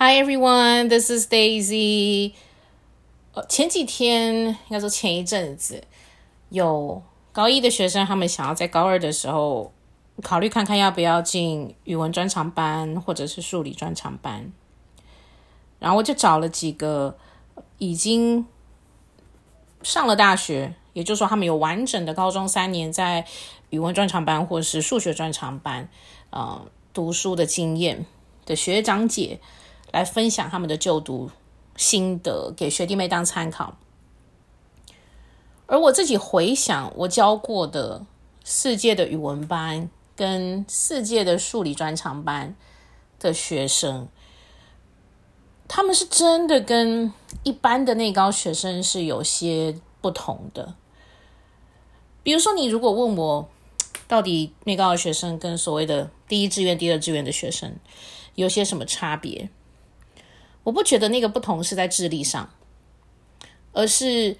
Hi everyone, this is Daisy。前几天应该说前一阵子，有高一的学生，他们想要在高二的时候考虑看看要不要进语文专长班或者是数理专长班。然后我就找了几个已经上了大学，也就是说他们有完整的高中三年在语文专长班或者是数学专长班，呃，读书的经验的学长姐。来分享他们的就读心得，给学弟妹当参考。而我自己回想，我教过的四届的语文班跟四届的数理专长班的学生，他们是真的跟一般的内高学生是有些不同的。比如说，你如果问我，到底内高的学生跟所谓的第一志愿、第二志愿的学生有些什么差别？我不觉得那个不同是在智力上，而是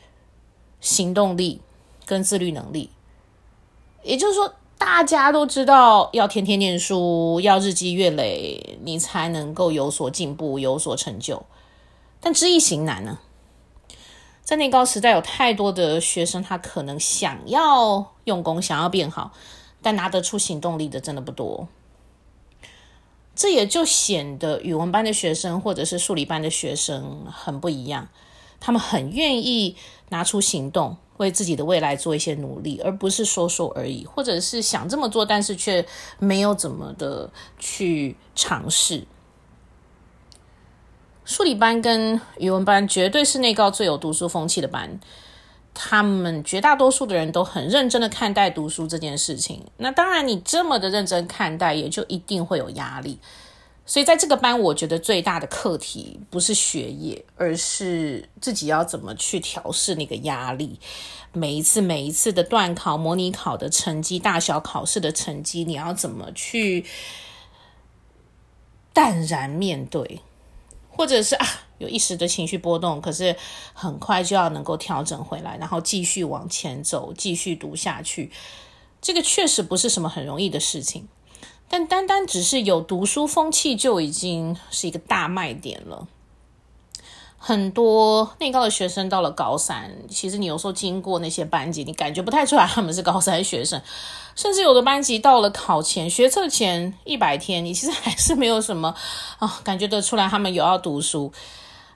行动力跟自律能力。也就是说，大家都知道要天天念书，要日积月累，你才能够有所进步、有所成就。但知易行难呢？在内高时代，有太多的学生，他可能想要用功，想要变好，但拿得出行动力的真的不多。这也就显得语文班的学生或者是数理班的学生很不一样，他们很愿意拿出行动，为自己的未来做一些努力，而不是说说而已，或者是想这么做，但是却没有怎么的去尝试。数理班跟语文班绝对是内高最有读书风气的班。他们绝大多数的人都很认真的看待读书这件事情。那当然，你这么的认真看待，也就一定会有压力。所以在这个班，我觉得最大的课题不是学业，而是自己要怎么去调试那个压力。每一次、每一次的段考、模拟考的成绩、大小考试的成绩，你要怎么去淡然面对，或者是啊？有一时的情绪波动，可是很快就要能够调整回来，然后继续往前走，继续读下去。这个确实不是什么很容易的事情，但单单只是有读书风气就已经是一个大卖点了。很多内高的学生到了高三，其实你有时候经过那些班级，你感觉不太出来他们是高三学生。甚至有的班级到了考前、学测前一百天，你其实还是没有什么啊，感觉得出来他们有要读书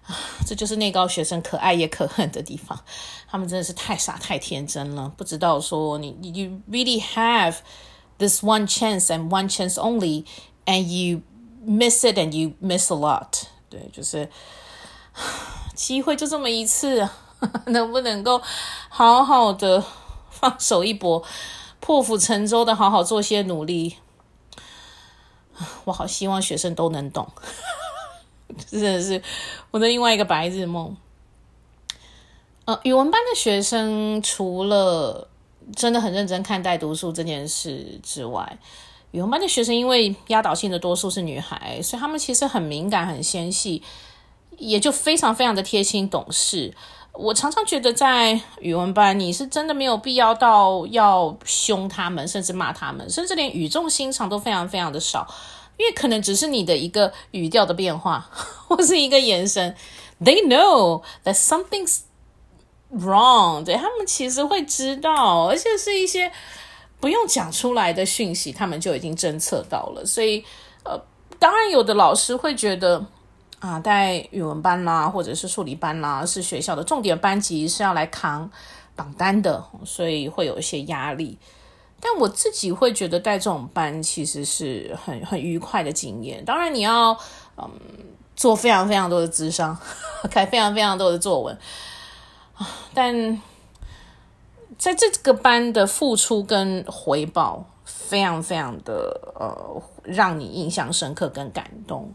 啊。这就是内高学生可爱也可恨的地方，他们真的是太傻太天真了，不知道说你你你 really have this one chance and one chance only and you miss it and you miss a lot。对，就是 机会就这么一次，能不能够好好的放手一搏，破釜沉舟的好好做些努力？我好希望学生都能懂。真的是我的另外一个白日梦。呃，语文班的学生除了真的很认真看待读书这件事之外，语文班的学生因为压倒性的多数是女孩，所以他们其实很敏感、很纤细，也就非常非常的贴心懂事。我常常觉得在语文班，你是真的没有必要到要凶他们，甚至骂他们，甚至连语重心长都非常非常的少。因为可能只是你的一个语调的变化，或是一个眼神，They know that something's wrong。对，他们其实会知道，而且是一些不用讲出来的讯息，他们就已经侦测到了。所以，呃，当然有的老师会觉得啊，带语文班啦，或者是数理班啦，是学校的重点班级，是要来扛榜单的，所以会有一些压力。但我自己会觉得带这种班其实是很很愉快的经验。当然，你要嗯做非常非常多的智商，开非常非常多的作文。但在这个班的付出跟回报，非常非常的呃让你印象深刻跟感动。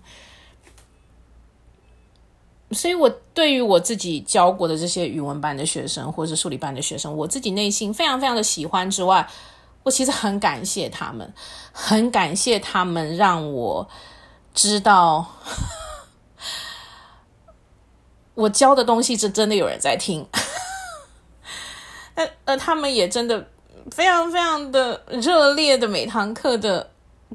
所以，我对于我自己教过的这些语文班的学生，或者是数理班的学生，我自己内心非常非常的喜欢之外。我其实很感谢他们，很感谢他们让我知道，我教的东西是真的有人在听。呃呃，他们也真的非常非常的热烈的每堂课的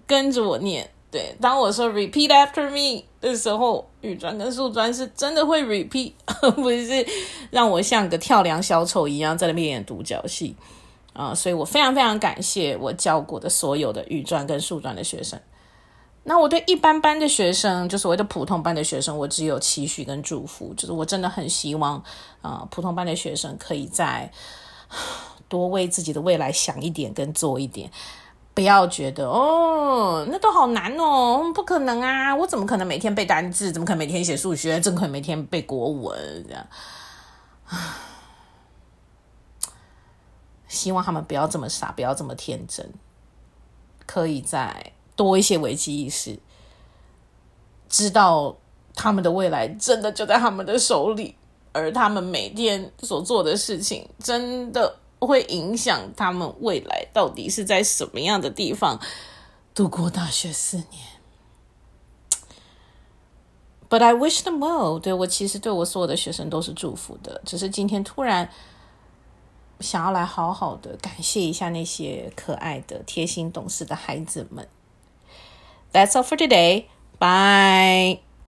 跟着我念，对，当我说 repeat after me 的时候，语专跟数专是真的会 repeat，不是让我像个跳梁小丑一样在那边演独角戏啊、所以我非常非常感谢我教过的所有的语专跟数专的学生。那我对一般班的学生，就所谓的普通班的学生，我只有期许跟祝福，就是我真的很希望啊、普通班的学生可以在 多为自己的未来想一点跟做一点，不要觉得哦，那都好难哦，不可能啊，我怎么可能每天背单字？怎么可能每天写数学？怎么可能每天背国文？这样，希望他们不要这么傻，不要这么天真，可以在。多一些危机意识，知道他们的未来真的就在他们的手里，而他们每天所做的事情，真的会影响他们未来到底是在什么样的地方度过大学四年。But I wish them well。对，我其实对我所有的学生都是祝福的，只是今天突然想要来好好的感谢一下那些可爱的、贴心、懂事的孩子们。That's all for today. Bye.